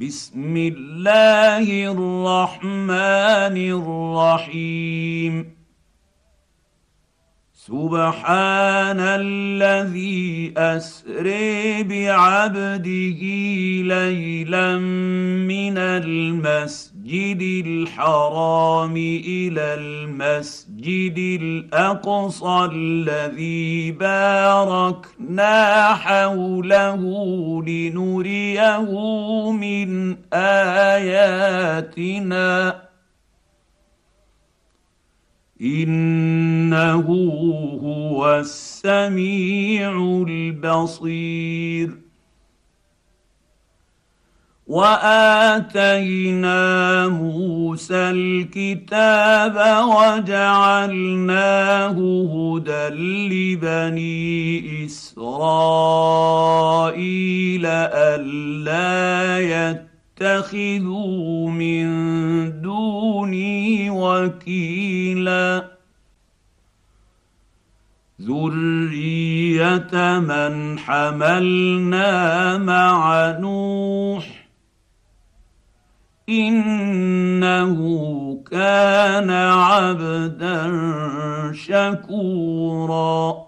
بسم الله الرحمن الرحيم. سبحان الذي أسري بعبده ليلا من المسجد. الحرام إلى المسجد الأقصى الذي باركنا حوله لنريه من آياتنا. إنه هو السميع البصير. وآتينا موسى الكتاب وجعلناه هدى لبني إسرائيل ألا يتقوا اتخذوا من دوني وكيلا. ذرية من حملنا مع نوح إنه كان عبدا شكورا.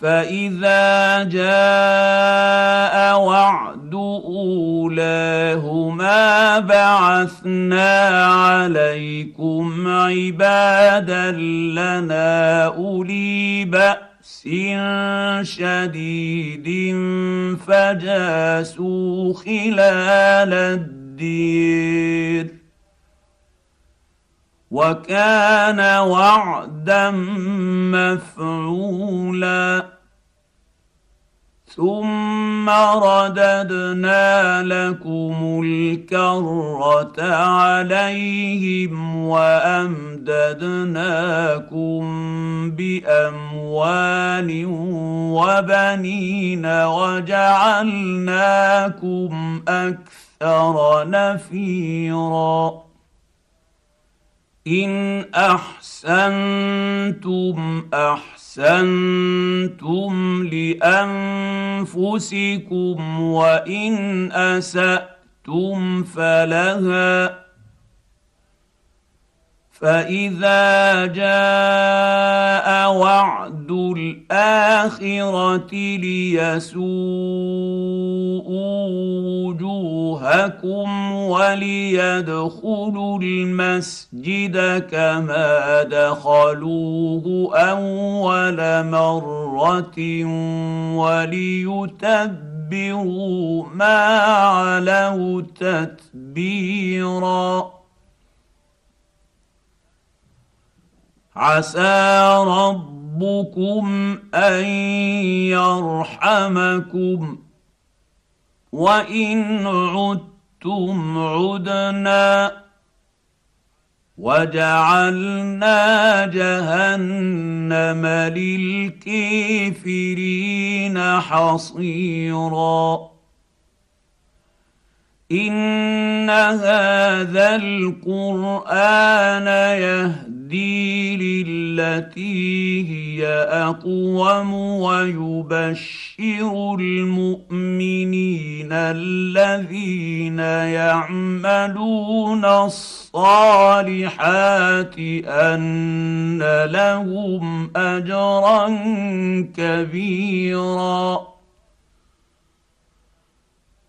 فاذا جاء وعد اولاهما بعثنا عليكم عبادا لنا اولي باس شديد فجاسوا خلال الدير وكان وعدا مفعولا ثم رددنا لكم الكرة عليهم وأمددناكم بأموال وبنين وجعلناكم أكثر نفيرا. إن أحسنتم أحسنتم لانفسكم وان اساتم فلها فاذا جاء وعد الاخره ليسوءوا وجوهكم وليدخلوا المسجد كما دخلوه أول مرة وليتبروا ما علوا تتبيرا. عسى ربكم أن يرحمكم. وان عدتم عدنا وجعلنا جهنم للكافرين حصيرا ان هذا القران يهدي للتي هي أقوم ويبشر المؤمنين الذين يعملون الصالحات أن لهم أجرا كبيرا.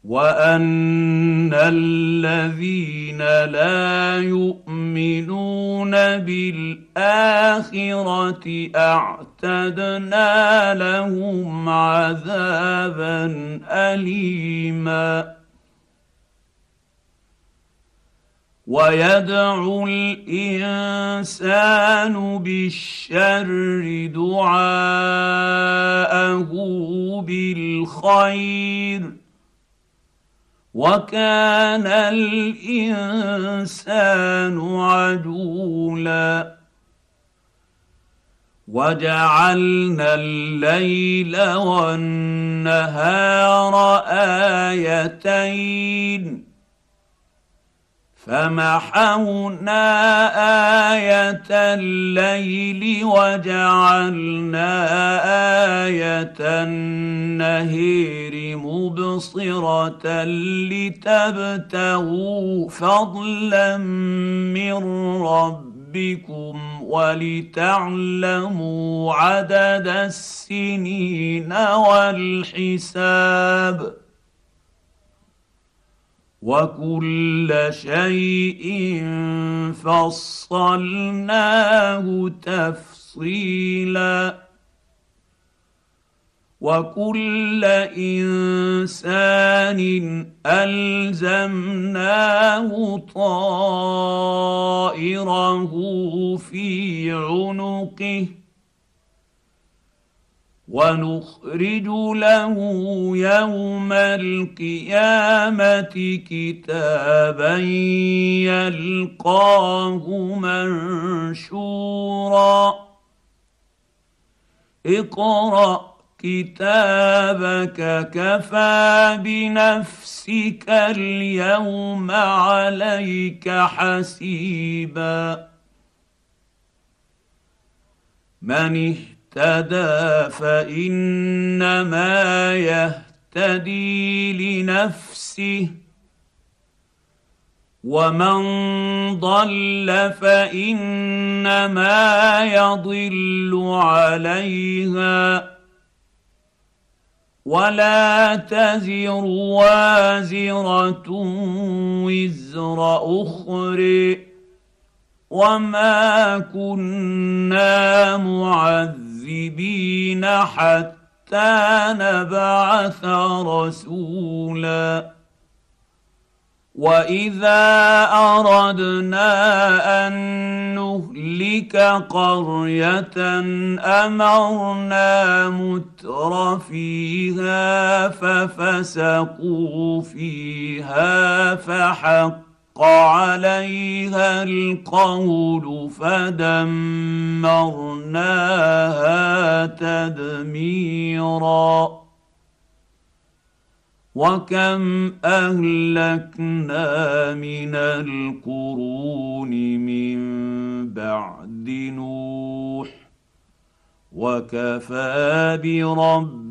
وان الذين لا يؤمنون بالاخره اعتدنا لهم عذابا اليما ويدعو الانسان بالشر دعاءه بالخير وكان الإنسان عجولا. وجعلنا الليل والنهار آيتين. فمحونا آية الليل وجعلنا آية النهير مبصرة لتبتغوا فضلا من ربكم ولتعلموا عدد السنين والحساب وكل شيء فصلناه تفصيلا. وكل إنسان ألزمناه طائره في عنقه. ونخرج له يوم القيامة كتابا يلقاه منشورا. اقرأ كتابك كفى بنفسك اليوم عليك حسيبا. من فانما يهتدي لنفسه ومن ضل فانما يضل عليها ولا تزر وازره وزر اخر وما كنا معذبين مكذبين حتى نبعث رسولا. وإذا أردنا أن نهلك قرية أمرنا متر فيها ففسقوا فيها فحق عليها القول فدمرناها تدميرا وكم اهلكنا من القرون من بعد نوح وكفى برب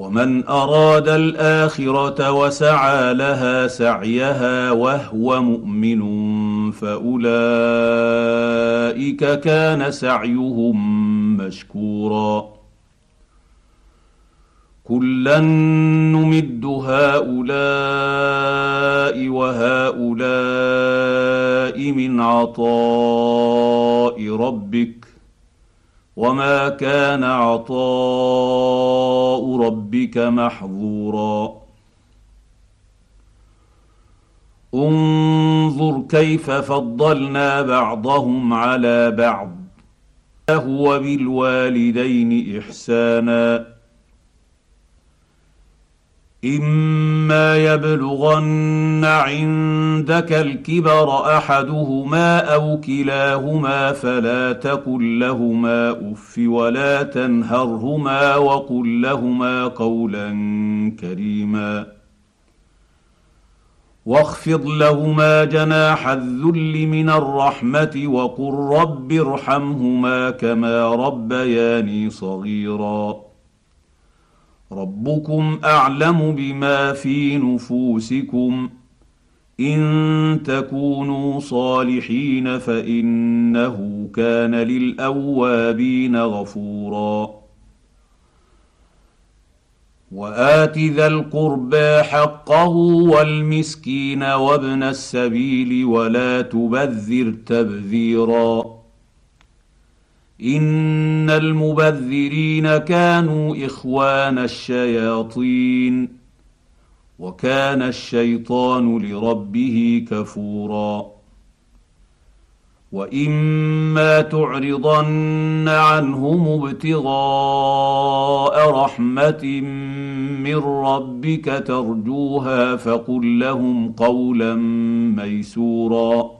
ومن أراد الآخرة وسعى لها سعيها وهو مؤمن فأولئك كان سعيهم مشكورا. كلا نمد هؤلاء وهؤلاء من عطاء ربك وما كان عطاء ربك محظورا. انظر كيف فضلنا بعضهم على بعض. هو بالوالدين احسانا. إما يبلغن عندك الكبر أحدهما أو كلاهما فلا تقل لهما أف ولا تنهرهما وقل لهما قولا كريما. واخفض لهما جناح الذل من الرحمة وقل رب ارحمهما كما ربياني صغيرا. ربكم أعلم بما في نفوسكم. إن تكونوا صالحين فإنه كان للأوابين غفورا. وآت ذا القربى حقه والمسكين وابن السبيل ولا تبذر تبذيرا. إن المبذرين كانوا إخوان الشياطين وكان الشيطان لربه كفورا. وإما تعرضن عنهم ابتغاء رحمة من ربك ترجوها فقل لهم قولا ميسورا.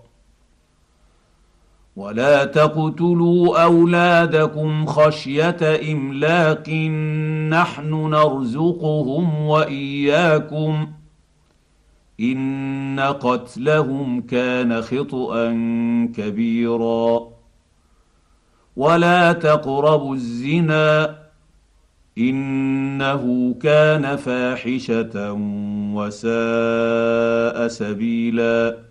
ولا تقتلوا اولادكم خشيه املاق نحن نرزقهم واياكم ان قتلهم كان خطا كبيرا ولا تقربوا الزنا انه كان فاحشه وساء سبيلا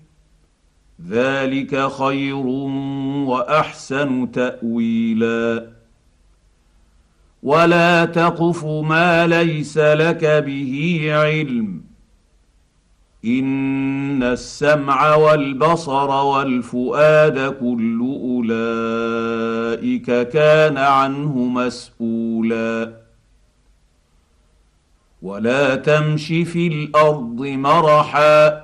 ذلك خير وأحسن تأويلا. ولا تقف ما ليس لك به علم. إن السمع والبصر والفؤاد كل أولئك كان عنه مسؤولا. ولا تمش في الأرض مرحا.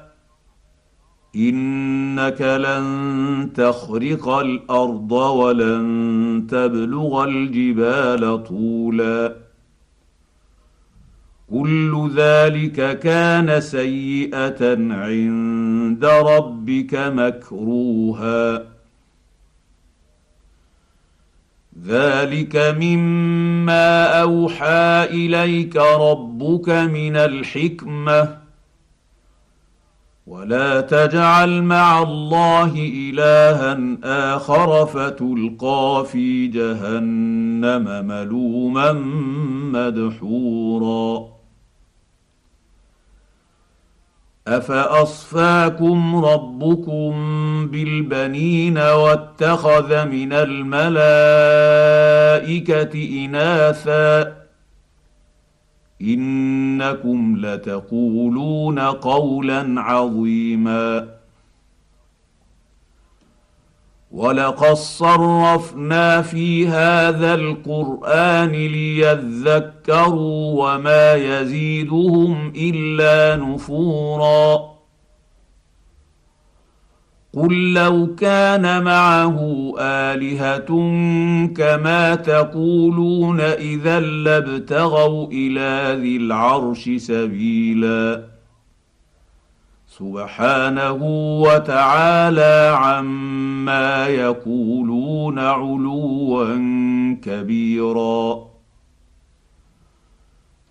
إنك لن تخرق الأرض ولن تبلغ الجبال طولا. كل ذلك كان سيئة عند ربك مكروها. ذلك مما أوحى إليك ربك من الحكمة. ولا تجعل مع الله إلها آخر فتلقى في جهنم ملوما مدحورا. أفأصفاكم ربكم بالبنين واتخذ من الملائكة إناثا؟ إنكم لتقولون قولا عظيما. ولقد صرفنا في هذا القرآن ليذكروا وما يزيدهم إلا نفورا. قل لو كان معه الهه كما تقولون اذا لابتغوا إلى ذي العرش سبيلا سبحانه وتعالى عما يقولون علوا كبيرا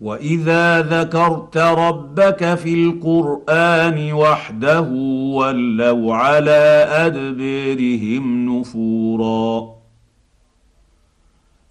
واذا ذكرت ربك في القران وحده ولوا على ادبرهم نفورا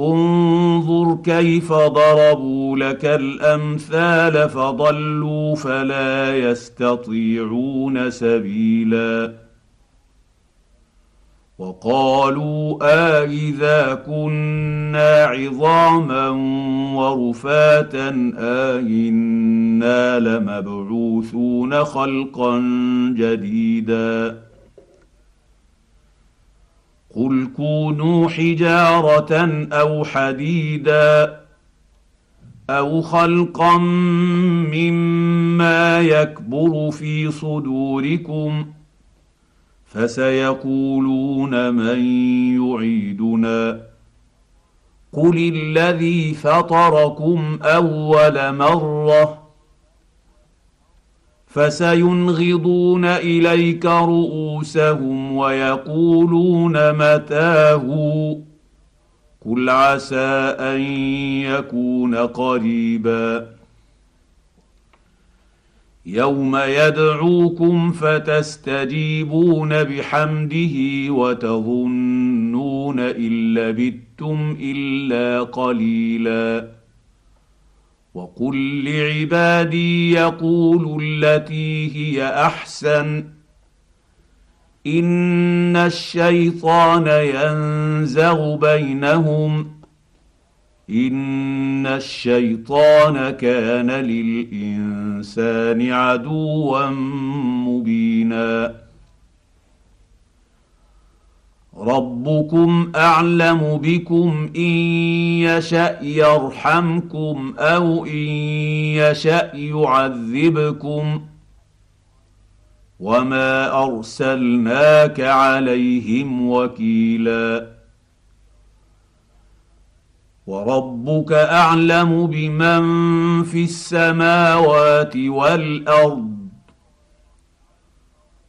انظر كيف ضربوا لك الأمثال فضلوا فلا يستطيعون سبيلا. وقالوا آإذا كنا عظاما ورفاتا آئنا لمبعوثون خلقا جديدا. قل كونوا حجاره أو حديدا أو خلقا مما يكبر في صدوركم فسيقولون من يعيدنا قل الذي فطركم اول مره فسينغضون إليك رؤوسهم ويقولون متاه. قل عسى أن يكون قريبا. يوم يدعوكم فتستجيبون بحمده وتظنون إن لبثتم إلا قليلا. وقل لعبادي يقولوا التي هي أحسن. إن الشيطان ينزغ بينهم. إن الشيطان كان للإنسان عدوا مبينا. ربكم اعلم بكم ان يشا يرحمكم أو ان يشا يعذبكم وما ارسلناك عليهم وكيلا وربك اعلم بمن في السماوات والارض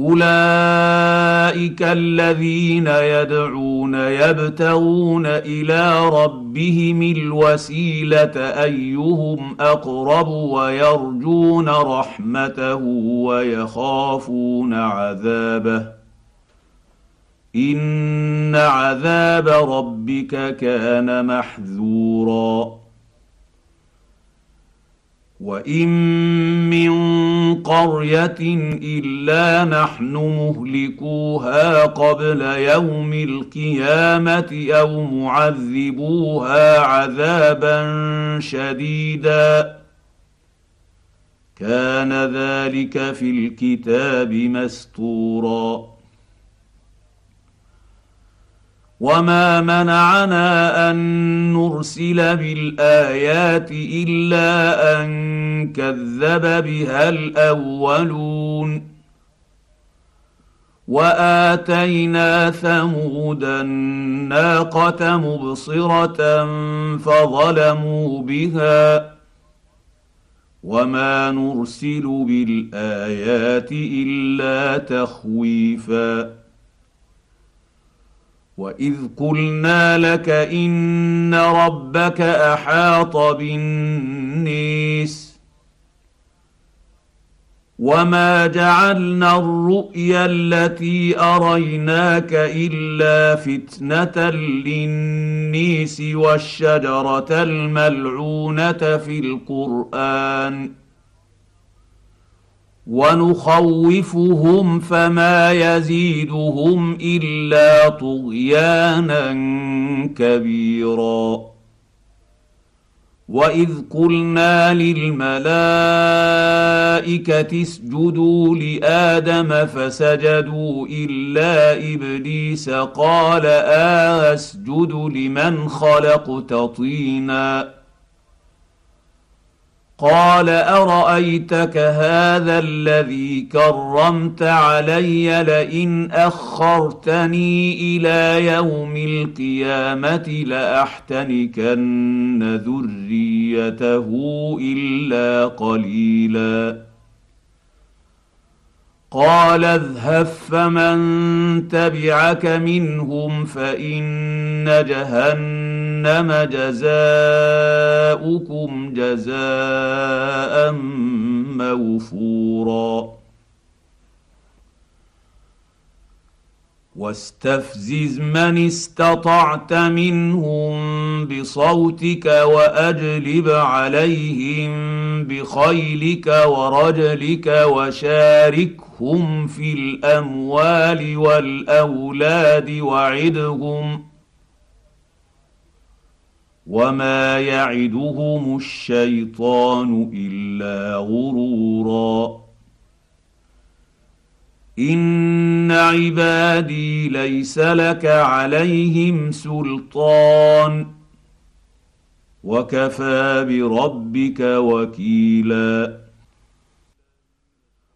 أولئك الذين يدعون يبتغون إلى ربهم الوسيلة أيهم أقرب ويرجون رحمته ويخافون عذابه. إن عذاب ربك كان محذورا. وان من قريه الا نحن مهلكوها قبل يوم القيامه أو معذبوها عذابا شديدا كان ذلك في الكتاب مستورا وما منعنا ان نرسل بالايات الا ان كذب بها الاولون واتينا ثمود الناقه مبصره فظلموا بها وما نرسل بالايات الا تخويفا واذ قلنا لك ان ربك احاط بالنيس وما جعلنا الرؤيا التي اريناك الا فتنه للنيس والشجره الملعونه في القران ونخوفهم فما يزيدهم إلا طغيانا كبيرا. وإذ قلنا للملائكة اسجدوا لآدم فسجدوا إلا إبليس قال أسجد لمن خلقت طينا. قال أرأيتك هذا الذي كرمت علي لئن أخرتني إلى يوم القيامة لأحتنكن ذريته إلا قليلا. قال اذهب فمن تبعك منهم فإن جهنم جزاؤكم جزاء موفورا. واستفزز من استطعت منهم بصوتك وأجلب عليهم بخيلك ورجلك وشاركهم في الأموال والأولاد وعدهم. وما يعدهم الشيطان الا غرورا. ان عبادي ليس لك عليهم سلطان. وكفى بربك وكيلا.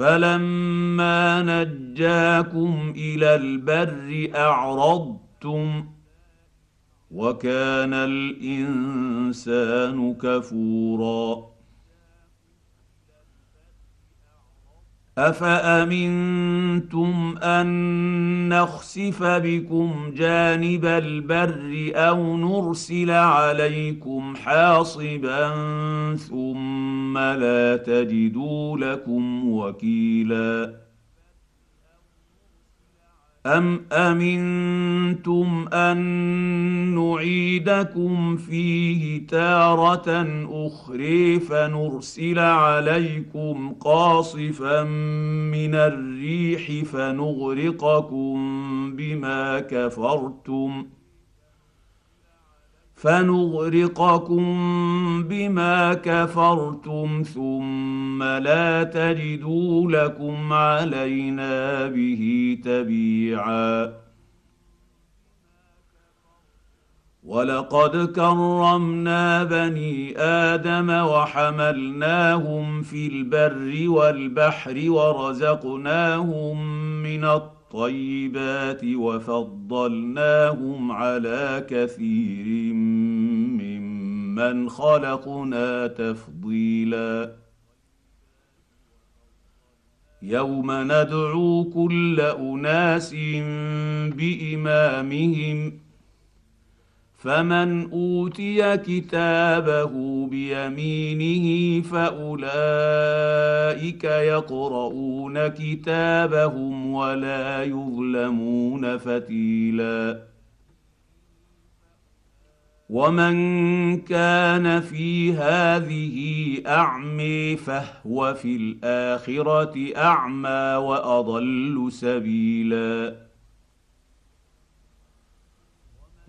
فلما نجاكم إلى البر اعرضتم وكان الانسان كفورا أفأمنتم أن نخسف بكم جانب البر أو نرسل عليكم حاصبا ثم لا تجدوا لكم وكيلا ام امنتم ان نعيدكم فيه تاره اخري فنرسل عليكم قاصفا من الريح فنغرقكم بما كفرتم فنغرقكم بما كفرتم ثم لا تجدوا لكم علينا به تبيعا ولقد كرمنا بني آدم وحملناهم في البر والبحر ورزقناهم من الطيب الطيبات وفضلناهم على كثير ممن خلقنا تفضيلا. يوم ندعو كل أناس بإمامهم فمن أوتي كتابه بيمينه فأولئك يقرؤون كتابهم ولا يظلمون فتيلا. ومن كان في هذه اعمي فهو في الآخرة أعمى وأضل سبيلا.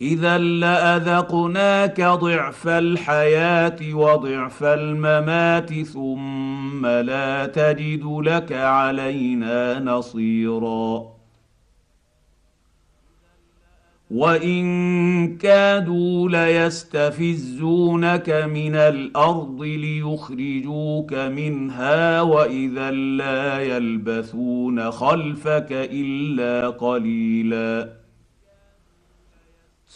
إذا لأذقناك ضعف الحياة وضعف الممات ثم لا تجد لك علينا نصيرا. وإن كادوا ليستفزونك من الأرض ليخرجوك منها وإذا لا يلبثون خلفك إلا قليلا.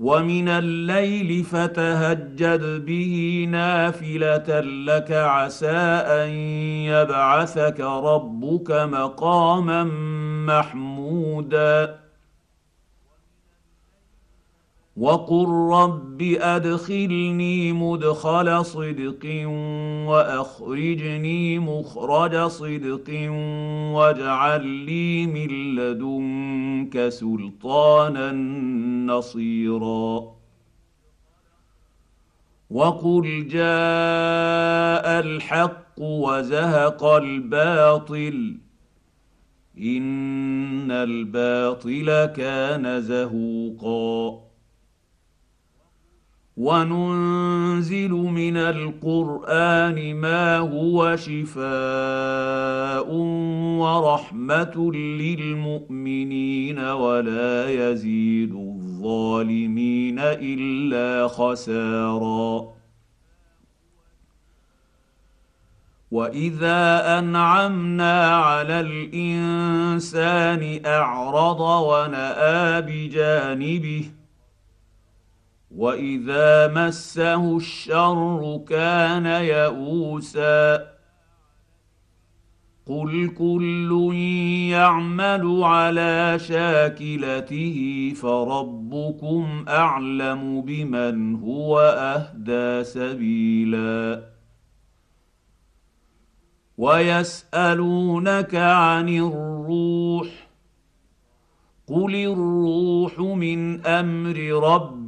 ومن الليل فتهجد به نافله لك عسى ان يبعثك ربك مقاما محمودا وقل رب ادخلني مدخل صدق واخرجني مخرج صدق واجعل لي من لدنك سلطانا نصيرا وقل جاء الحق وزهق الباطل ان الباطل كان زهوقا وننزل من القرآن ما هو شفاء ورحمة للمؤمنين ولا يزيد الظالمين إلا خسارا. وإذا أنعمنا على الإنسان أعرض ونأى بجانبه واذا مسه الشر كان يئوسا قل كل يعمل على شاكلته فربكم اعلم بمن هو اهدى سبيلا ويسالونك عن الروح قل الروح من أمر ربي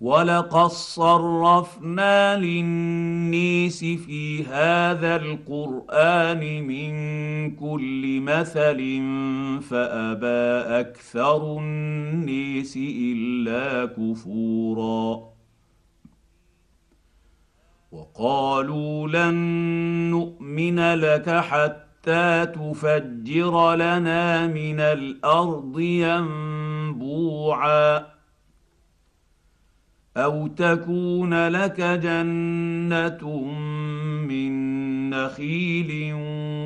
ولقد صرفنا للنيس في هذا القران من كل مثل فابى أكثر النيس الا كفورا وقالوا لن نؤمن لك حتى تفجر لنا من الأرض ينبوعا أو تكون لك جنه من نخيل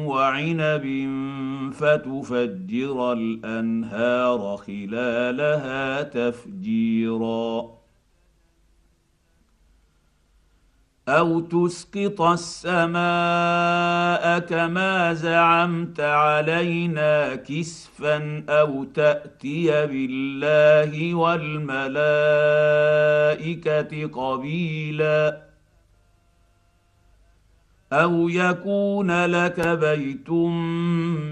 وعنب فتفجر الانهار خلالها تفجيرا أو تسقط السماء كما زعمت علينا كسفا أو تاتي بالله والملائكه قبيلا أو يكون لك بيت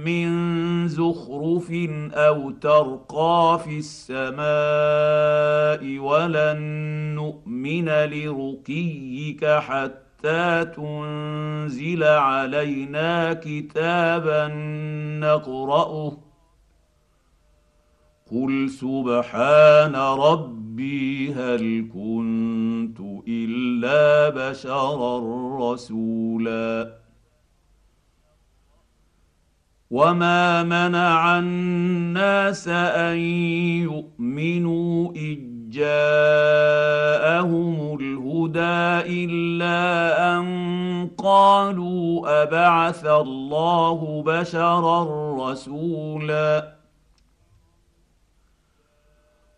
من زخرف أو ترقى في السماء ولن نؤمن لرقيك حتى تنزل علينا كتابا نقراه قل سبحان ربي هل كنت إلا بشرا رسولا. وما منع الناس أن يؤمنوا إذ جاءهم الهدى إلا أن قالوا أبعث الله بشرا رسولا.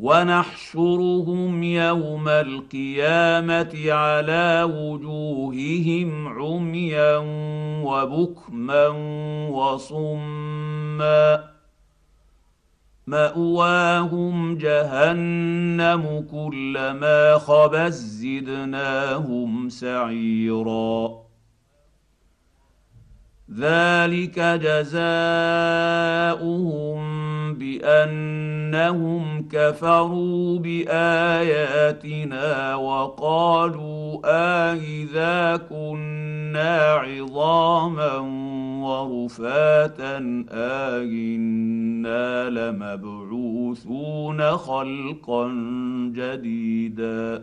ونحشرهم يوم القيامة على وجوههم عميا وبكما وصما. مأواهم جهنم كلما خبت زدناهم سعيرا. ذلك جزاؤهم بأنهم كفروا بآياتنا وقالوا آئذا كنا عظاما ورفاتا آئنا لمبعوثون خلقا جديدا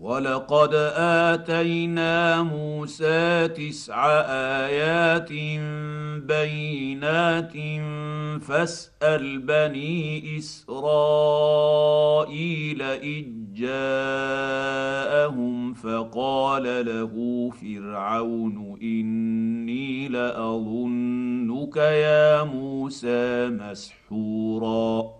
ولقد اتينا موسى تسع ايات بينات فاسال بني اسرائيل اذ جاءهم فقال له فرعون اني لاظنك يا موسى مسحورا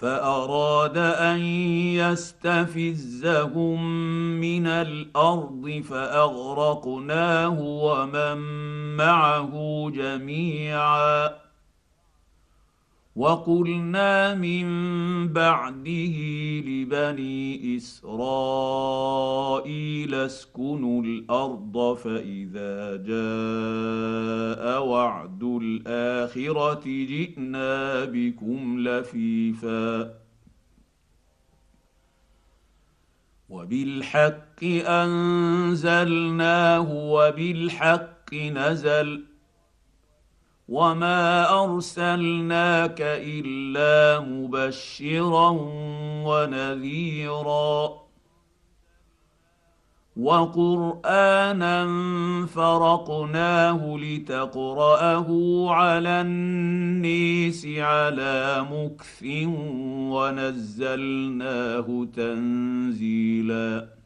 فأراد أن يستفزهم من الأرض فأغرقناه ومن معه جميعا. وقلنا من بعده لبني اسرائيل اسكنوا الأرض فاذا جاء وعد الاخره جئنا بكم لفيفا وبالحق انزلناه وبالحق نزل وما ارسلناك الا مبشرا ونذيرا وقرانا فرقناه لتقراه على النيس على مكث ونزلناه تنزيلا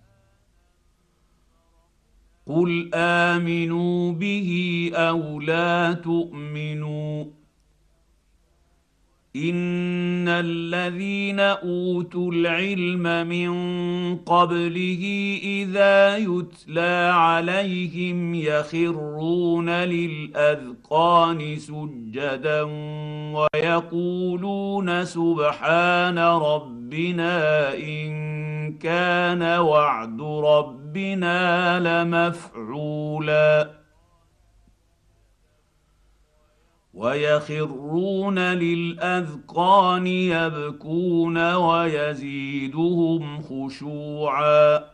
قل امنوا به أو لا تؤمنوا ان الذين اوتوا العلم من قبله اذا يتلى عليهم يخرون للاذقان سجدا ويقولون سبحان ربنا ان كان وعد ربنا لمفعولا. ويخرون للأذقان يبكون ويزيدهم خشوعا.